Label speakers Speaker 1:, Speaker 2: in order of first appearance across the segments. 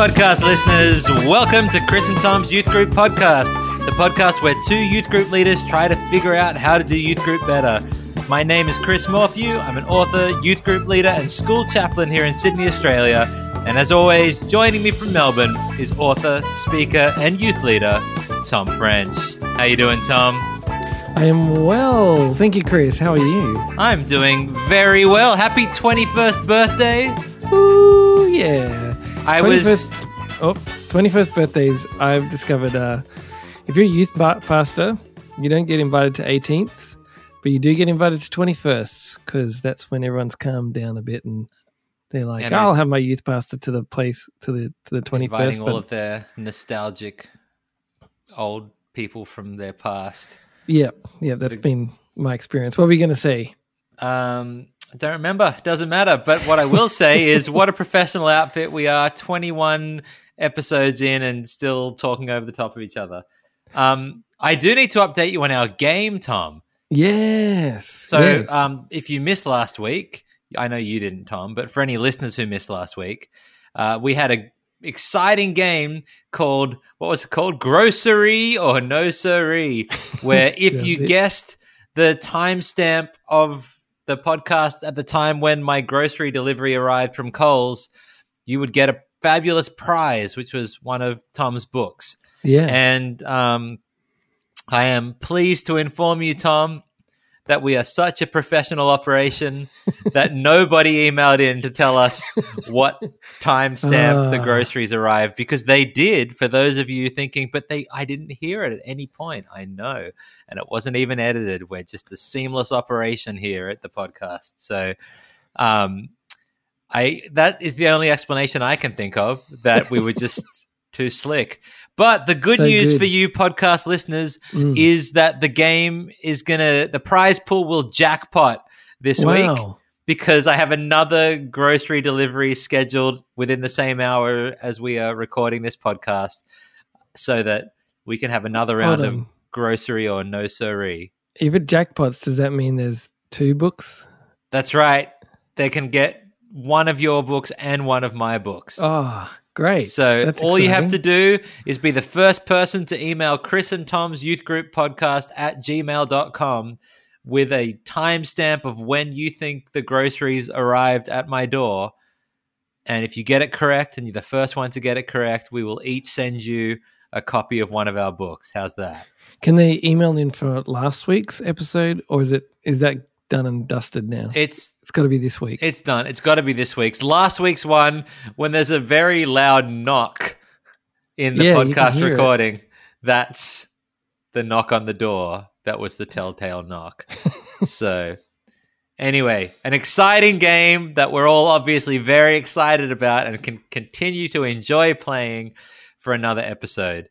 Speaker 1: podcast listeners. Welcome to Chris and Tom's Youth Group Podcast, the podcast where two youth group leaders try to figure out how to do youth group better. My name is Chris Morphew. I'm an author, youth group leader, and school chaplain here in Sydney, Australia. And as always, joining me from Melbourne is author, speaker, and youth leader Tom French. How you doing, Tom?
Speaker 2: I am well. Thank you, Chris. How are you?
Speaker 1: I'm doing very well. Happy 21st birthday.
Speaker 2: Ooh, yeah.
Speaker 1: I was
Speaker 2: 21st Oh, 21st birthdays. I've discovered uh, if you're a youth pastor, you don't get invited to 18th, but you do get invited to 21st because that's when everyone's calmed down a bit and they're like,
Speaker 1: And
Speaker 2: I'll
Speaker 1: I-
Speaker 2: have my youth pastor to the place to the to the 21st.
Speaker 1: inviting all of their nostalgic old people from their past.
Speaker 2: yeah, yeah, that's
Speaker 1: the-
Speaker 2: been my experience. What were you going to say?
Speaker 1: Um, I don't remember. Doesn't matter. But what I will say is, what a professional outfit we are. Twenty-one episodes in, and still talking over the top of each other. Um, I do need to update you on our game, Tom.
Speaker 2: Yes.
Speaker 1: So,
Speaker 2: Yeah.
Speaker 1: um, if you missed last week, I know you didn't, Tom, but for any listeners who missed last week, uh, we had a exciting game called what was it called? Grocery or No Siree, where if you
Speaker 2: it.
Speaker 1: guessed the timestamp of the podcast at the time when my grocery delivery arrived from Coles, you would get a fabulous prize, which was one of Tom's books.
Speaker 2: yeah.
Speaker 1: And um, I am pleased to inform you, Tom, that we are such a professional operation that nobody emailed in to tell us what timestamp the
Speaker 2: Ah.
Speaker 1: groceries arrived because they did. For those of you thinking, but they, I didn't hear it at any point. I know, and it wasn't even edited. We're just a seamless operation here at the podcast. So, um, I that is the only explanation I can think of that we were just too slick. But the good
Speaker 2: So
Speaker 1: news
Speaker 2: good.
Speaker 1: for you podcast listeners
Speaker 2: Mm.
Speaker 1: is that the game is gonna the prize pool will jackpot this week because I have another grocery delivery scheduled within the same hour as we are recording this podcast, so that we can have another round of grocery or no siree.
Speaker 2: If it jackpots, does that mean there's two books?
Speaker 1: That's right. They can get one of your books and one of my books.
Speaker 2: Oh, great.
Speaker 1: So
Speaker 2: That's
Speaker 1: all you have to do is be the first person to email Chris and Tom's youth group podcast at gmail.com with a timestamp of when you think the groceries arrived at my door. And if you get it correct and you're the first one to get it correct, we will each send you a copy of one of our books. How's that?
Speaker 2: Can they email in for last week's episode, or is it is that done and dusted now?
Speaker 1: It's
Speaker 2: it's got to be this week.
Speaker 1: it's done. It's got to be this week's. Last week's one when there's a very loud knock in the
Speaker 2: Yeah,
Speaker 1: podcast
Speaker 2: hear it.
Speaker 1: recording. That's the knock on the door. That was the telltale knock. so, anyway, an exciting game that we're all obviously very excited about and can continue to enjoy playing for another episode.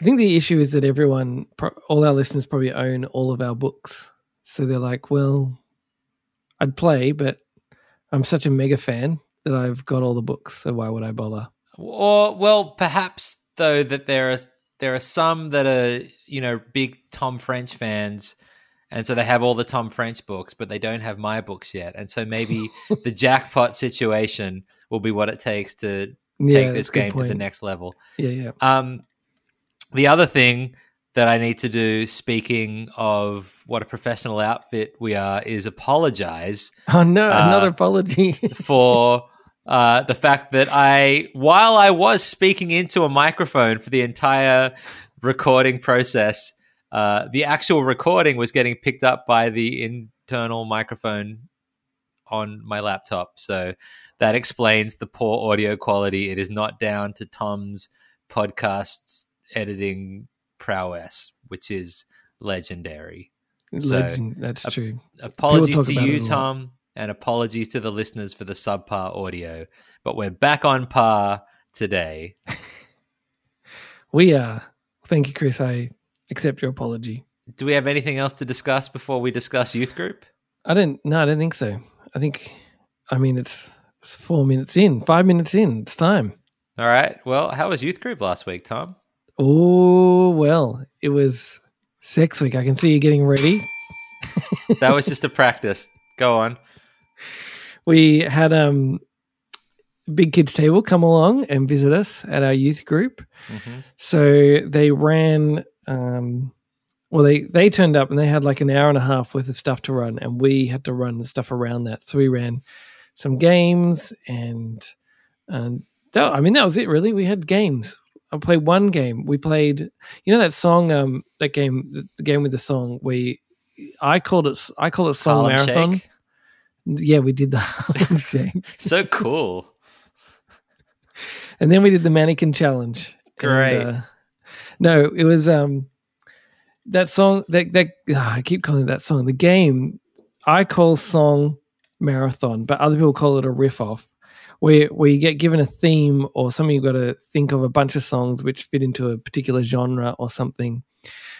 Speaker 2: I think the issue is that everyone, all our listeners, probably own all of our books, so they're like, "Well, I'd play, but I'm such a mega fan that I've got all the books, so why would I bother?"
Speaker 1: Or well, perhaps though that there are there are some that are you know big Tom French fans, and so they have all the Tom French books, but they don't have my books yet, and so maybe the jackpot situation will be what it takes to
Speaker 2: Yeah,
Speaker 1: take this
Speaker 2: that's a good
Speaker 1: game to the next level.
Speaker 2: Yeah, yeah.
Speaker 1: Um, the other thing that I need to do, speaking of what a professional outfit we are, is apologize
Speaker 2: Oh no,
Speaker 1: Uh,
Speaker 2: another apology.
Speaker 1: for uh, the fact that I, while I was speaking into a microphone for the entire recording process, uh, the actual recording was getting picked up by the internal microphone on my laptop. So that explains the poor audio quality. It is not down to Tom's podcasts editing prowess, which is legendary. So,
Speaker 2: That's
Speaker 1: uh,
Speaker 2: true.
Speaker 1: Apologies to you,
Speaker 2: a.
Speaker 1: Tom, and apologies to the listeners for the subpar audio. But we're back on par today.
Speaker 2: We are. Thank you, Chris. I accept your apology.
Speaker 1: Do we have anything else to discuss before we discuss youth group?
Speaker 2: I don't. No, I don't think so. I think. I mean, it's, it's four minutes in, five minutes in. It's time.
Speaker 1: All right. Well, how was youth group last week, Tom?
Speaker 2: Oh well, it was six week. I can see you getting ready.
Speaker 1: That was just a practice. Go on.
Speaker 2: We had um big kids table come along and visit us at our youth group.
Speaker 1: Mhm.
Speaker 2: So they ran. Um, well, they they turned up and they had like an hour and a half worth of stuff to run, and we had to run the stuff around that. So we ran some games, and and that, I mean that was it really. We had games. I played one game. We played, you know, that song, um, that game, the, game with the song. We, I called it, I called it song
Speaker 1: Harlem
Speaker 2: marathon.
Speaker 1: Shake.
Speaker 2: Yeah, we did the Harlem Shake.
Speaker 1: So cool.
Speaker 2: and then we did the mannequin challenge. And,
Speaker 1: Great.
Speaker 2: uh, no, it was um that song that that ah, I keep calling it that song. The game I call song marathon, but other people call it a riff off. Where where you get given a theme or something you've got to think of a bunch of songs which fit into a particular genre or something.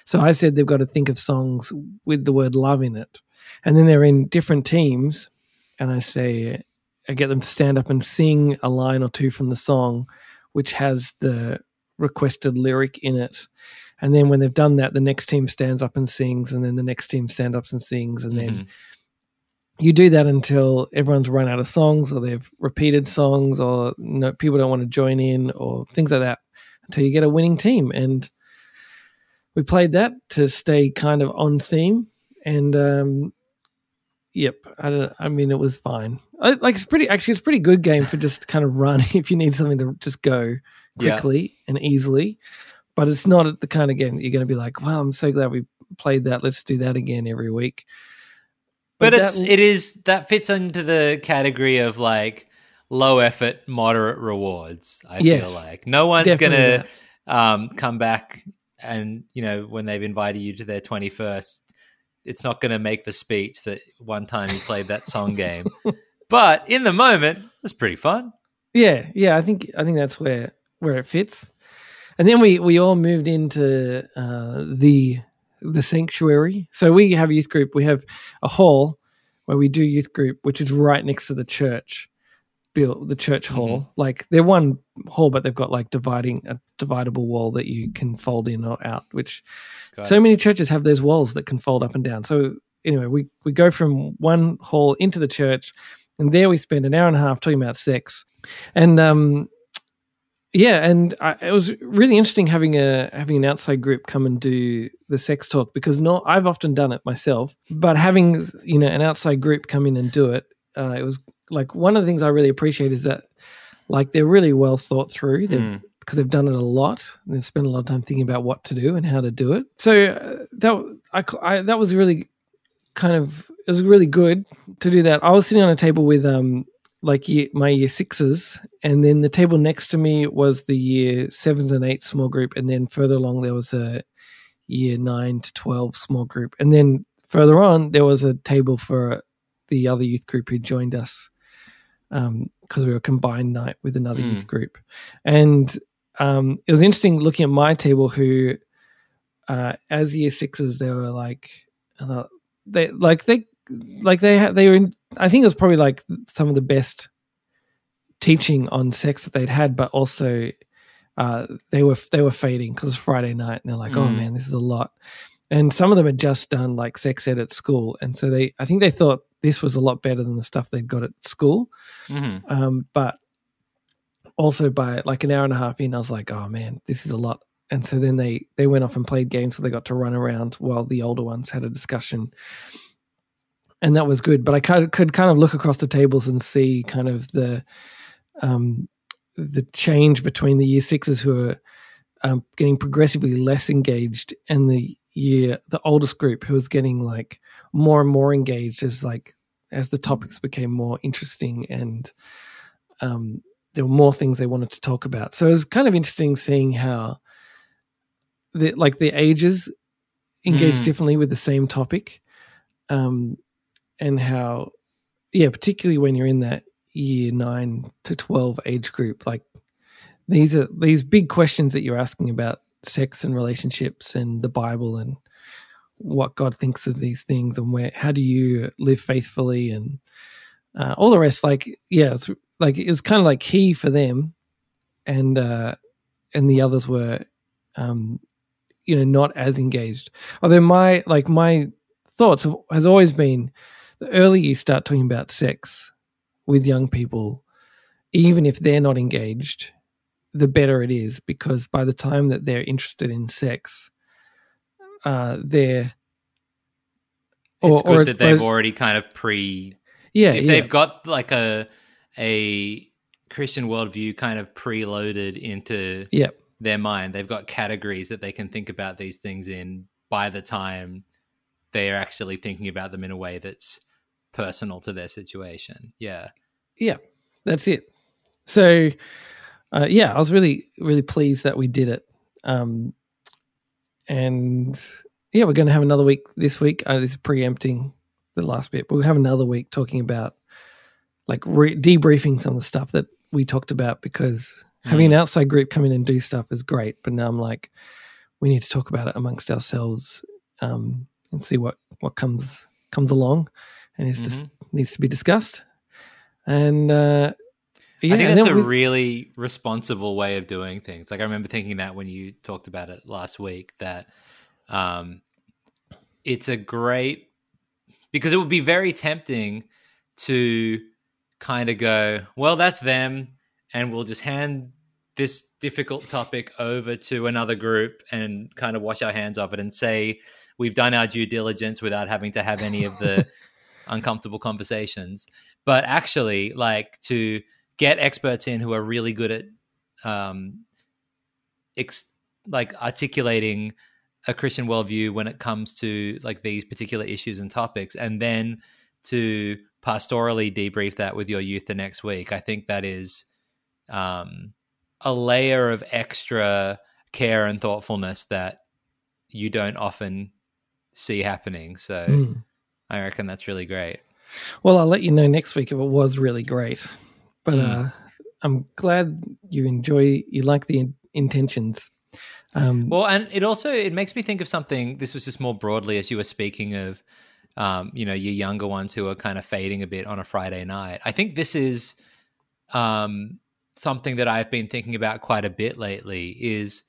Speaker 2: So I said they've got to think of songs with the word love in it. And then they're in different teams and I say I get them to stand up and sing a line or two from the song which has the requested lyric in it. And then when they've done that, the next team stands up and sings, and then the next team stands up and sings, and then
Speaker 1: Mhm.
Speaker 2: You do that until everyone's run out of songs, or they've repeated songs, or no, people don't want to join in, or things like that, until you get a winning team. And we played that to stay kind of on theme, and um, yep, I don't. I mean, it was fine. I, like it's pretty. Actually, it's a pretty good game for just kind of run if you need something to just go
Speaker 1: Yeah.
Speaker 2: quickly and easily. But it's not the kind of game that you're going to be like, "Wow, I'm so glad we played that. Let's do that again every week."
Speaker 1: But
Speaker 2: that-
Speaker 1: it's it is that fits into the category of like low effort, moderate rewards. I
Speaker 2: Yes.
Speaker 1: feel like no one's gonna um, come back and you know when they've invited you to their twenty first, it's not gonna make the speech that one time you played that song game. But in the moment, it's pretty fun.
Speaker 2: Yeah, yeah, I think I think that's where where it fits. And then we we all moved into uh, the the sanctuary. So we have a youth group. We have a hall where we do youth group, which is right next to the church. Built the church hall. Like they're one hall, but they've got like dividing a dividable wall that you can fold in or out. Which
Speaker 1: Got
Speaker 2: so
Speaker 1: it.
Speaker 2: many churches have those walls that can fold up and down. So anyway, we we go from one hall into the church, and there we spend an hour and a half talking about sex, and um, yeah, and I, it was really interesting having a having an outside group come and do the sex talk because not I've often done it myself, but having you know an outside group come in and do it, uh, it was like one of the things I really appreciate is that like they're really well thought through. They've
Speaker 1: Mm.
Speaker 2: because they've done it a lot. and They've spent a lot of time thinking about what to do and how to do it. So uh, that I, I that was really kind of it was really good to do that. I was sitting on a table with um like year, my year sixes, and then the table next to me was the year sevens and eight small group, and then further along there was a year nine to twelve small group, and then further on there was a table for the other youth group who joined us because we were combined night with another
Speaker 1: Mm.
Speaker 2: youth group, and um, it was interesting looking at my table who uh, as year sixes they were like uh, they like they like they they were in, I think it was probably like some of the best teaching on sex that they'd had, but also uh, they were they were fading because it's Friday night and they're like, oh
Speaker 1: Mm.
Speaker 2: man, this is a lot. And some of them had just done like sex ed at school, and so they I think they thought this was a lot better than the stuff they'd got at school.
Speaker 1: Mhm.
Speaker 2: Um, but also by like an hour and a half in, I was like, oh man, this is a lot. And so then they they went off and played games, so they got to run around while the older ones had a discussion, and that was good. But I could, could kind of look across the tables and see kind of the um, the change between the year sixes who are um, getting progressively less engaged and the year the oldest group who was getting like more and more engaged as like as the topics became more interesting and um, there were more things they wanted to talk about. So it was kind of interesting seeing how the like the ages engage
Speaker 1: Mm.
Speaker 2: differently with the same topic, um, and how yeah, particularly when you're in that year nine to twelve age group, like these are these big questions that you're asking about sex and relationships and the Bible and what God thinks of these things and where how do you live faithfully and uh, all the rest. Like yeah, it's like it was kind of like key for them, and uh, and the others were, um, you know, not as engaged. Although my like my thoughts have, has always been the earlier you start talking about sex with young people, even if they're not engaged, the better it is because by the time that they're interested in sex, uh, they're
Speaker 1: It's good
Speaker 2: or-
Speaker 1: that they've
Speaker 2: or-
Speaker 1: already kind of pre.
Speaker 2: yeah,
Speaker 1: if
Speaker 2: yeah,
Speaker 1: they've got like a a Christian worldview kind of preloaded into
Speaker 2: yeah,
Speaker 1: their mind, they've got categories that they can think about these things in by the time they are actually thinking about them in a way that's personal to their situation. Yeah. Yeah.
Speaker 2: That's it. So, uh, yeah, I was really, really pleased that we did it. Um, and yeah, we're going to have another week this week. Uh, this is preempting the last bit, but we'll have another week talking about like re- debriefing some of the stuff that we talked about because having an outside group come in and do stuff is great. But now I'm like, we need to talk about it amongst ourselves um, and see what what comes comes along and is just
Speaker 1: Mhm.
Speaker 2: needs to be discussed. And uh, yeah,
Speaker 1: I think that's a
Speaker 2: we-
Speaker 1: really responsible way of doing things. Like I remember thinking that when you talked about it last week, that um, it's a great because it would be very tempting to kind of go, well, that's them, and we'll just hand this difficult topic over to another group and kind of wash our hands of it and say we've done our due diligence without having to have any of the uncomfortable conversations. But actually, like to get experts in who are really good at um, ex- like articulating a Christian worldview when it comes to like these particular issues and topics, and then to pastorally debrief that with your youth the next week. I think that is um, a layer of extra care and thoughtfulness that you don't often see happening. So
Speaker 2: Mm.
Speaker 1: I reckon that's really great.
Speaker 2: Well, I'll let you know next week if it was really great. But
Speaker 1: Mm.
Speaker 2: uh, I'm glad you enjoy, you like the in- intentions. Um,
Speaker 1: Well, and it also it makes me think of something. This was just more broadly as you were speaking of, um, you know, your younger ones who are kind of fading a bit on a Friday night. I think this is um, something that I've been thinking about quite a bit lately. Is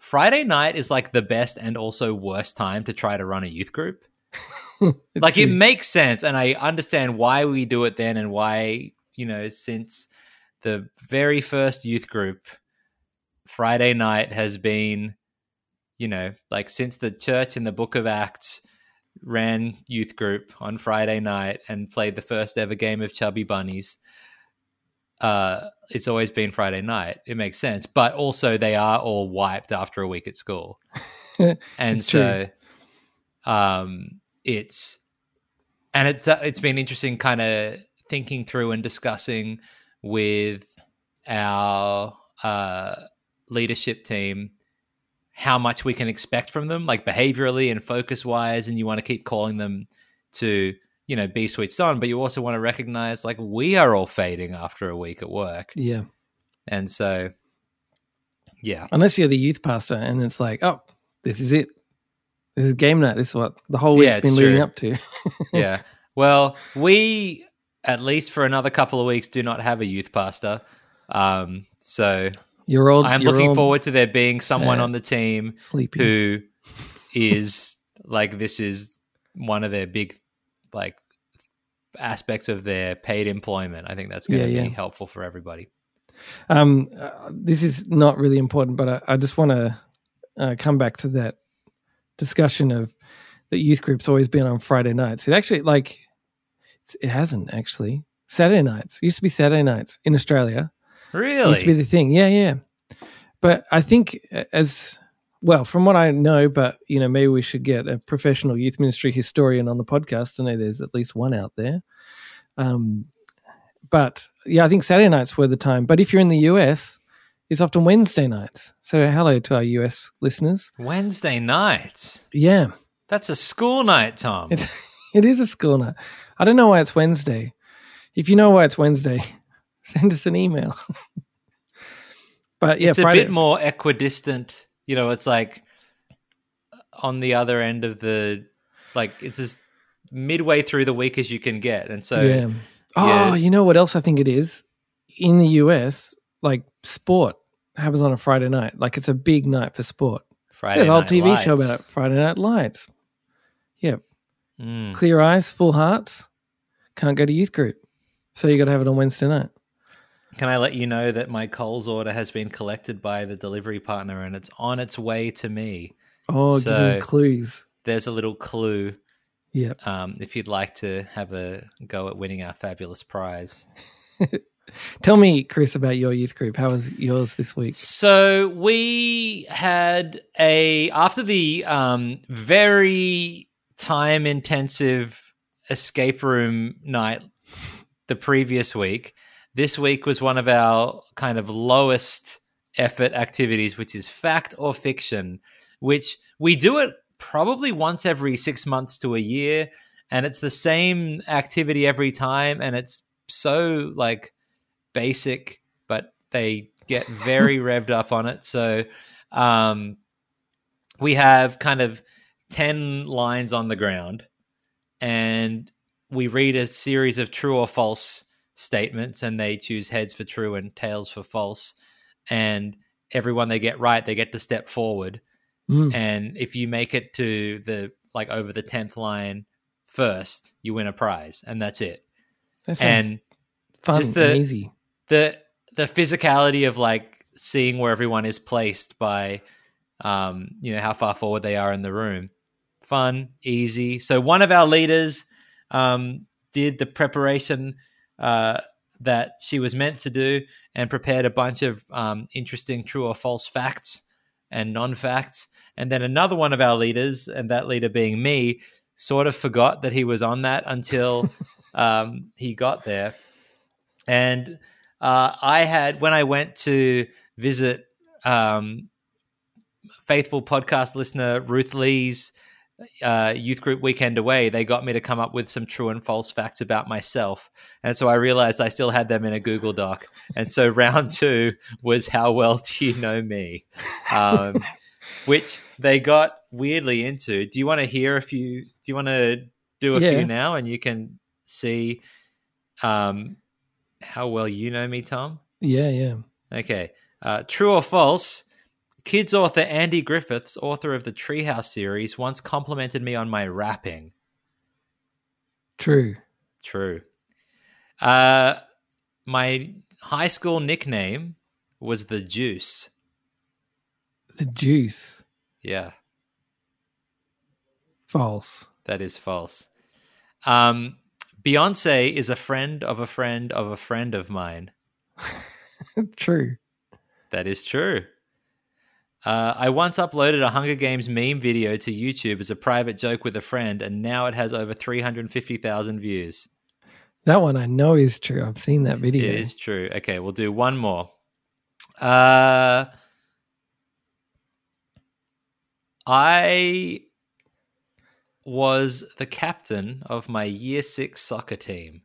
Speaker 1: Friday night is like the best and also worst time to try to run a youth group. like it makes sense and i understand why we do it then and why you know since the very first youth group friday night has been you know like since the church in the book of acts ran youth group on friday night and played the first ever game of chubby bunnies uh it's always been friday night. It makes sense but also they are all wiped after a week at school. And so um it's and it's uh, it's been interesting kind of thinking through and discussing with our uh leadership team how much we can expect from them like behaviorally and focus wise and you want to keep calling them to you know be sweet son but you also want to recognize like we are all fading after a week at work
Speaker 2: yeah.
Speaker 1: and so yeah
Speaker 2: Unless you're the youth pastor and it's like, oh, this is it. This is game night. This is what the whole week's
Speaker 1: Yeah,
Speaker 2: been leading up to.
Speaker 1: yeah. Well, we at least for another couple of weeks do not have a youth pastor. Um, so
Speaker 2: You're all.
Speaker 1: I'm
Speaker 2: you're
Speaker 1: looking
Speaker 2: all
Speaker 1: forward to there being someone
Speaker 2: sad.
Speaker 1: on the team
Speaker 2: sleepy.
Speaker 1: who is like this is one of their big like aspects of their paid employment. I think that's going to
Speaker 2: Yeah,
Speaker 1: be
Speaker 2: yeah.
Speaker 1: helpful for everybody.
Speaker 2: Um, uh, this is not really important, but I, I just want to uh, come back to that discussion of that youth groups always been on Friday nights. It actually like it hasn't actually Saturday nights. It used to be Saturday nights in Australia. It used to be the thing. Yeah, yeah. But I think uh, as well, from what I know, but you know, maybe we should get a professional youth ministry historian on the podcast. I know there's at least one out there. Um, but yeah, I think Saturday nights were the time. But if you're in the US, it's often Wednesday nights. So hello to our US listeners.
Speaker 1: Wednesday nights.
Speaker 2: Yeah,
Speaker 1: That's a school night, Tom.
Speaker 2: it's it is a school night. I don't know why it's Wednesday. If you know why it's Wednesday, send us an email. but yeah,
Speaker 1: it's a
Speaker 2: Friday,
Speaker 1: bit more equidistant. You know, it's like on the other end of the like it's as midway through the week as you can get, and so
Speaker 2: yeah. Oh,
Speaker 1: yeah.
Speaker 2: you know what else I think it is? In the US, like sport happens on a Friday night. Like it's a big night for sport.
Speaker 1: Friday night.
Speaker 2: There's a whole TV show about it. Friday Night Lights. Yeah.
Speaker 1: Mm.
Speaker 2: Clear eyes, full hearts. Can't go to youth group. So you got to have it on Wednesday night.
Speaker 1: Can I let you know that my Coles order has been collected by the delivery partner and it's on its way to me?
Speaker 2: Oh,
Speaker 1: So-
Speaker 2: clues.
Speaker 1: There's a little clue
Speaker 2: Yep.
Speaker 1: um, if you'd like to have a go at winning our fabulous prize.
Speaker 2: Tell me, Chris, about your youth group. How was yours this week?
Speaker 1: So we had a after the um, very time intensive escape room night the previous week. This week was one of our kind of lowest effort activities, which is fact or fiction, which we do it probably once every six months to a year, and it's the same activity every time, and it's so like basic, but they get very revved up on it. So um, we have kind of 10 lines on the ground, and we read a series of true or false statements, and they choose heads for true and tails for false. And everyone they get right, they get to step forward.
Speaker 2: Mm,
Speaker 1: And if you make it to the like over the 10th line first, you win a prize, and that's it.
Speaker 2: that
Speaker 1: And
Speaker 2: fun
Speaker 1: just the-
Speaker 2: and easy.
Speaker 1: The the physicality of like seeing where everyone is placed by um you know how far forward they are in the room. Fun easy. So one of our leaders um did the preparation uh that she was meant to do and prepared a bunch of um interesting true or false facts and non-facts. And then another one of our leaders and that leader being me sort of forgot that he was on that until um he got there. And uh, I had when I went to visit um, faithful podcast listener Ruth Lee's uh, youth group weekend away. They got me to come up with some true and false facts about myself, and so I realized I still had them in a Google Doc. And so round two was how well do you know me, um, which they got weirdly into. Do you want to hear a few? Do you want to do a
Speaker 2: Yeah.
Speaker 1: few now, and you can see um, how well you know me, Tom?
Speaker 2: Yeah, yeah.
Speaker 1: Okay. Uh, true or false? Kids author Andy Griffiths, author of the Treehouse series, once complimented me on my rapping.
Speaker 2: True.
Speaker 1: True. Uh, my high school nickname was the Juice.
Speaker 2: The juice.
Speaker 1: Yeah,
Speaker 2: False.
Speaker 1: that is false. Um, Beyonce is a friend of a friend of a friend of mine.
Speaker 2: True.
Speaker 1: That is true. Uh, I once uploaded a Hunger Games meme video to YouTube as a private joke with a friend, and now it has over 350,000 views.
Speaker 2: That one I know is true. I've seen that video.
Speaker 1: It is true. Okay, we'll do one more. Uh, I was the captain of my year six soccer team.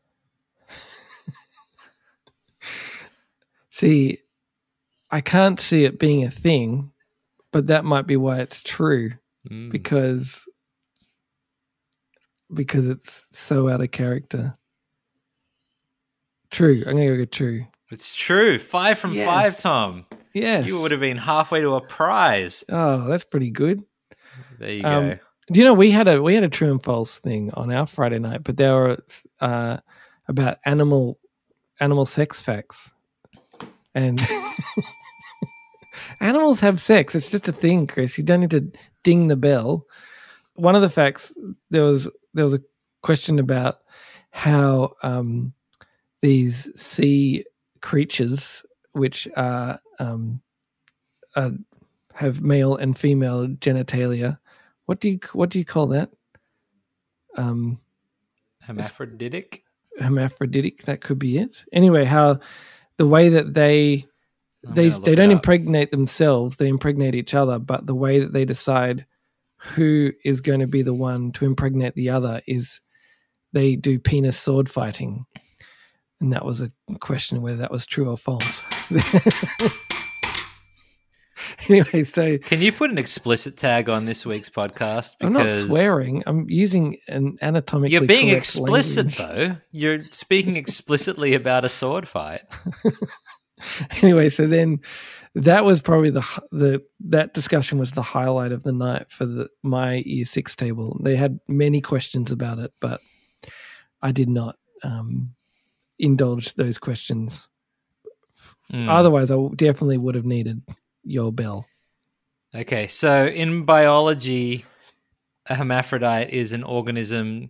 Speaker 2: See, I can't see it being a thing, but that might be why it's true
Speaker 1: Mm.
Speaker 2: because because it's so out of character. True. I'm gonna go true.
Speaker 1: It's true. Five from
Speaker 2: Yes.
Speaker 1: five, Tom.
Speaker 2: Yes.
Speaker 1: You would have been halfway to a prize.
Speaker 2: Oh, that's pretty good.
Speaker 1: There you
Speaker 2: Um,
Speaker 1: go.
Speaker 2: Do you know we had a we had a true and false thing on our Friday night, but they were uh, about animal animal sex facts, and animals have sex. It's just a thing, Chris. You don't need to ding the bell. One of the facts there was there was a question about how um, these sea creatures, which are, um, are have male and female genitalia, what do you what do you call that? Um,
Speaker 1: Hermaphroditic.
Speaker 2: hermaphroditic. That could be it. Anyway, how the way that they
Speaker 1: I'm
Speaker 2: they they don't impregnate themselves; they impregnate each other. But the way that they decide who is going to be the one to impregnate the other is they do penis sword fighting, and that was a question whether that was true or false. anyway, so
Speaker 1: Can you put an explicit tag on this week's podcast?
Speaker 2: I'm not swearing. I'm using an anatomically.
Speaker 1: You're being explicit,
Speaker 2: language.
Speaker 1: though. You're speaking explicitly about a sword fight.
Speaker 2: anyway, so then that was probably the the that discussion was the highlight of the night for the my year six table. They had many questions about it, but I did not um, indulge those questions
Speaker 1: Mm.
Speaker 2: Otherwise, I definitely would have needed your bill
Speaker 1: Okay, so in biology, a hermaphrodite is an organism,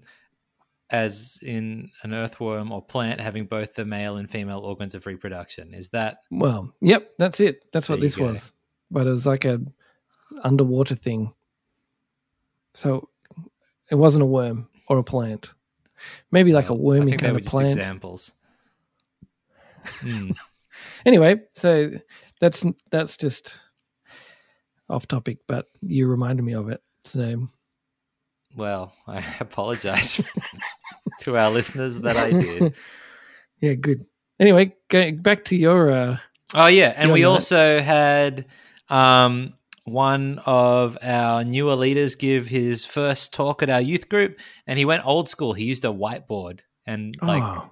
Speaker 1: as in an earthworm or plant, having both the male and female organs of reproduction. Is that
Speaker 2: Well, yep, that's it. That's what
Speaker 1: There you
Speaker 2: this
Speaker 1: go.
Speaker 2: was. But it was like a underwater thing. So it wasn't a worm or a plant. Maybe like a
Speaker 1: well, I
Speaker 2: wormy kind of
Speaker 1: just
Speaker 2: plant.
Speaker 1: examples. Hmm.
Speaker 2: Anyway, so that's that's just off topic, but you reminded me of it. So
Speaker 1: Well, I apologize to our listeners that I did.
Speaker 2: yeah, good. Anyway, going back to your uh
Speaker 1: Oh yeah, and we also had um, one of our newer leaders give his first talk at our youth group, and he went old school. He used a whiteboard and like
Speaker 2: oh,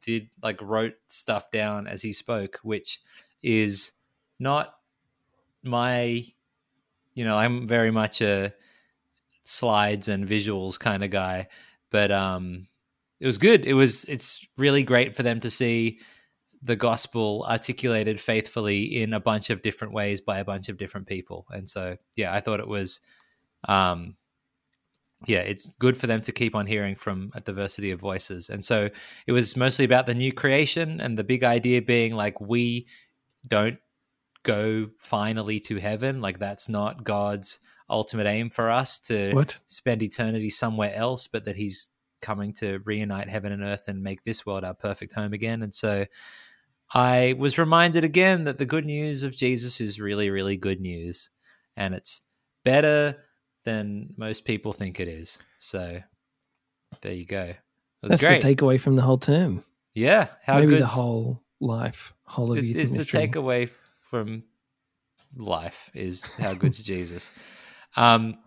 Speaker 1: did like wrote stuff down as he spoke, which is not my. You know, I'm very much a slides and visuals kind of guy, but um, it was good. It was. It's really great for them to see the gospel articulated faithfully in a bunch of different ways by a bunch of different people. And so, yeah, I thought it was, um, yeah, it's good for them to keep on hearing from a diversity of voices. And so it was mostly about the new creation and the big idea being like, we don't go finally to heaven. Like, that's not God's ultimate aim for us to
Speaker 2: what?
Speaker 1: spend eternity somewhere else, but that he's coming to reunite heaven and earth and make this world our perfect home again. And so I was reminded again that the good news of Jesus is really, really good news. And it's better than most people think it is. So there you go.
Speaker 2: That's
Speaker 1: great.
Speaker 2: the takeaway from the whole term.
Speaker 1: yeah. How
Speaker 2: Maybe
Speaker 1: good
Speaker 2: the whole life, whole of
Speaker 1: it
Speaker 2: youth
Speaker 1: is the takeaway from life is how good's Jesus. Um,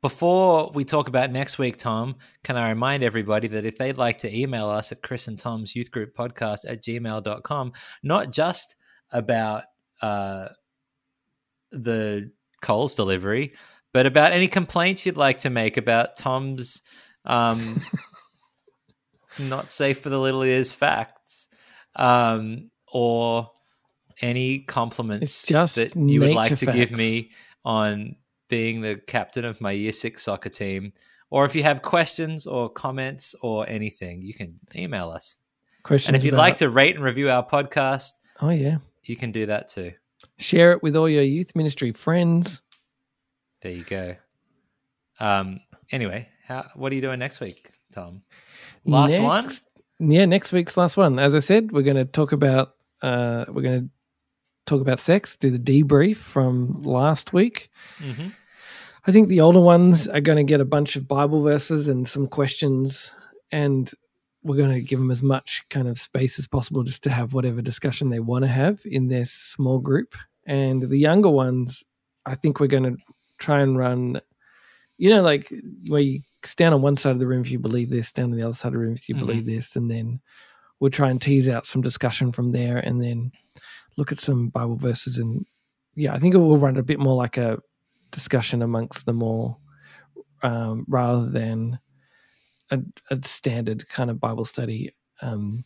Speaker 1: before we talk about next week, Tom, can I remind everybody that if they'd like to email us at Chris and Tom's Youth Group Podcast at gmail.com, not just about uh, the Coles delivery, but about any complaints you'd like to make about Tom's um, not safe for the little ears facts, um, or any compliments
Speaker 2: just
Speaker 1: that you would like to give me on being the captain of my year six soccer team. Or if you have questions or comments or anything, you can email us.
Speaker 2: Questions
Speaker 1: And if you'd
Speaker 2: about-
Speaker 1: like to rate and review our podcast,
Speaker 2: oh yeah,
Speaker 1: you can do that too.
Speaker 2: share it with all your youth ministry friends.
Speaker 1: There you go. Um. Anyway, how what are you doing next week, Tom? Last one.
Speaker 2: Yeah, next week's last one. As I said, we're going to talk about uh, we're going to talk about sex. Do the debrief from last week.
Speaker 1: hmm
Speaker 2: I think the older ones are going to get a bunch of Bible verses and some questions, and we're going to give them as much kind of space as possible just to have whatever discussion they want to have in their small group. And the younger ones, I think we're going to try and run, you know, like where you stand on one side of the room if you believe this, stand on the other side of the room if you
Speaker 1: Mhm.
Speaker 2: believe this, and then we'll try and tease out some discussion from there, and then look at some Bible verses and yeah, I think it will run a bit more like a discussion amongst them all um, rather than a, a standard kind of Bible study. Um,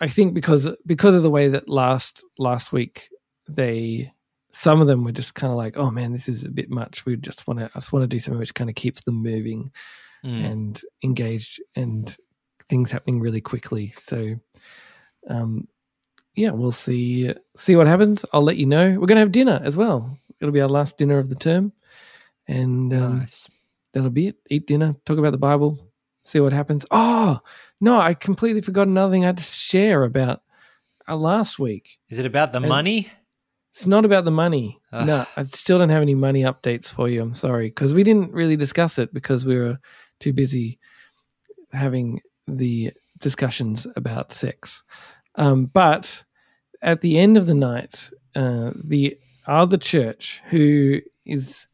Speaker 2: I think because because of the way that last last week they some of them were just kind of like, oh man, this is a bit much. We just want to I just want to do something which kind of keeps them moving
Speaker 1: Mm.
Speaker 2: and engaged and things happening really quickly. So, um, yeah, we'll see see what happens. I'll let you know. We're gonna have dinner as well. It'll be our last dinner of the term, and um,
Speaker 1: nice.
Speaker 2: that'll be it. Eat dinner, talk about the Bible, see what happens. Oh no, I completely forgot another thing I had to share about uh, last week.
Speaker 1: Is it about the
Speaker 2: and-
Speaker 1: money?
Speaker 2: It's not about the money.
Speaker 1: Ugh.
Speaker 2: No, I still don't have any money updates for you. I'm sorry because we didn't really discuss it because we were too busy having the discussions about sex. Um, but at the end of the night, uh, the other church, who is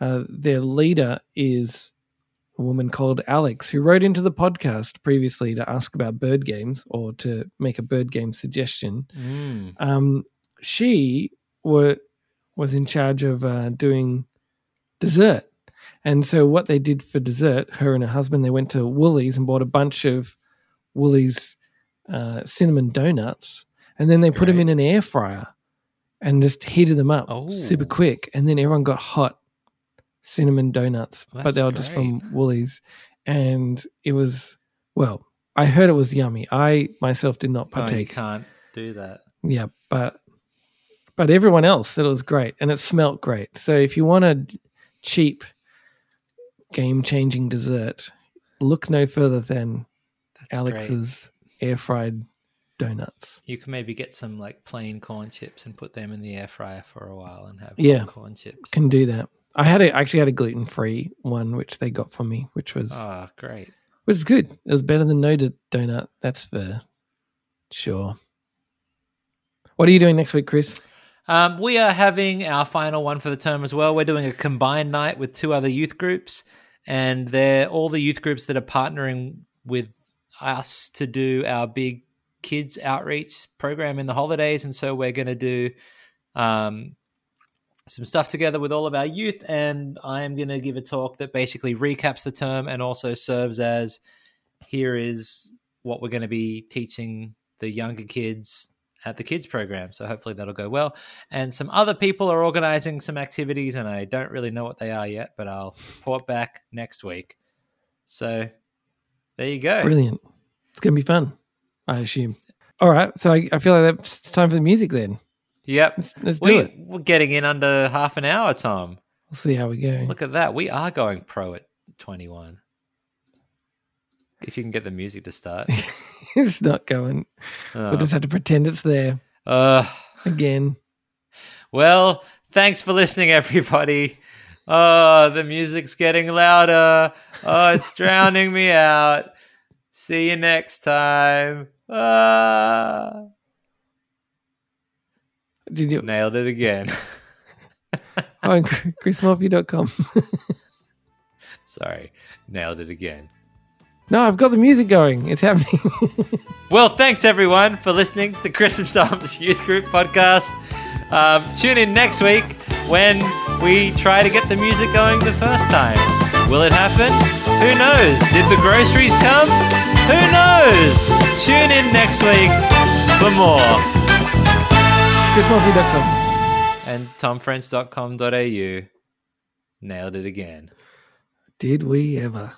Speaker 2: uh, their leader, is a woman called Alex, who wrote into the podcast previously to ask about bird games or to make a bird game suggestion
Speaker 1: Mm.
Speaker 2: um, she were, was in charge of uh, doing dessert. And so, what they did for dessert, her and her husband, they went to Woolies and bought a bunch of Woolies uh, cinnamon donuts, and then they put them in an air fryer and just heated them up
Speaker 1: Oh.
Speaker 2: super quick, and then everyone got hot cinnamon donuts, but they were just from Woolies, and it was well. I heard it was yummy. I myself did not
Speaker 1: Oh, you can't do that.
Speaker 2: Yeah, but but everyone else said it was great and it smelt great. So if you want a cheap game changing dessert, look no further than
Speaker 1: That's.
Speaker 2: Alex's air fried donuts.
Speaker 1: You can maybe get some like plain corn chips and put them in the air fryer for a while and have
Speaker 2: Yeah.
Speaker 1: corn chips.
Speaker 2: Can do that. I had a, I actually had a gluten free one which they got for me, which was
Speaker 1: Oh, great.
Speaker 2: which is good. It was better than no d- donut. That's for sure. What are you doing next week, Chris?
Speaker 1: Um, we are having our final one for the term as well. We're doing a combined night with two other youth groups, and they're all the youth groups that are partnering with us to do our big kids outreach program in the holidays. And so we're going to do um, some stuff together with all of our youth, and I am going to give a talk that basically recaps the term and also serves as here is what we're going to be teaching the younger kids at the kids program. So hopefully that'll go well. And some other people are organizing some activities, and I don't really know what they are yet, but I'll report back next week. So there you go.
Speaker 2: Brilliant. It's gonna be fun, I assume. All right, so I, I feel like that's time for the music. Then
Speaker 1: Yep.
Speaker 2: let's, let's do
Speaker 1: We,
Speaker 2: it.
Speaker 1: we're getting in under half an hour, Tom.
Speaker 2: We'll see how we go.
Speaker 1: Look at that. We are going pro at 21. If you can get the music to start.
Speaker 2: it's not going.
Speaker 1: Oh.
Speaker 2: We'll just have to pretend it's there
Speaker 1: Uh,
Speaker 2: again.
Speaker 1: well, thanks for listening, everybody. Oh, the music's getting louder. Oh, it's drowning me out. See you next time. Ah.
Speaker 2: Did you?
Speaker 1: Nailed it again.
Speaker 2: And chrismorphew.com.
Speaker 1: Sorry, nailed it again.
Speaker 2: No, I've got the music going. It's happening.
Speaker 1: Well, thanks everyone for listening to Chris and Tom's Youth Group podcast. Um, tune in next week when we try to get the music going the first time. Will it happen? Who knows? Did the groceries come? Who knows? Tune in next week for more.
Speaker 2: chrismorphew.com.
Speaker 1: And tomfrench.com.au. Nailed it again.
Speaker 2: Did we ever?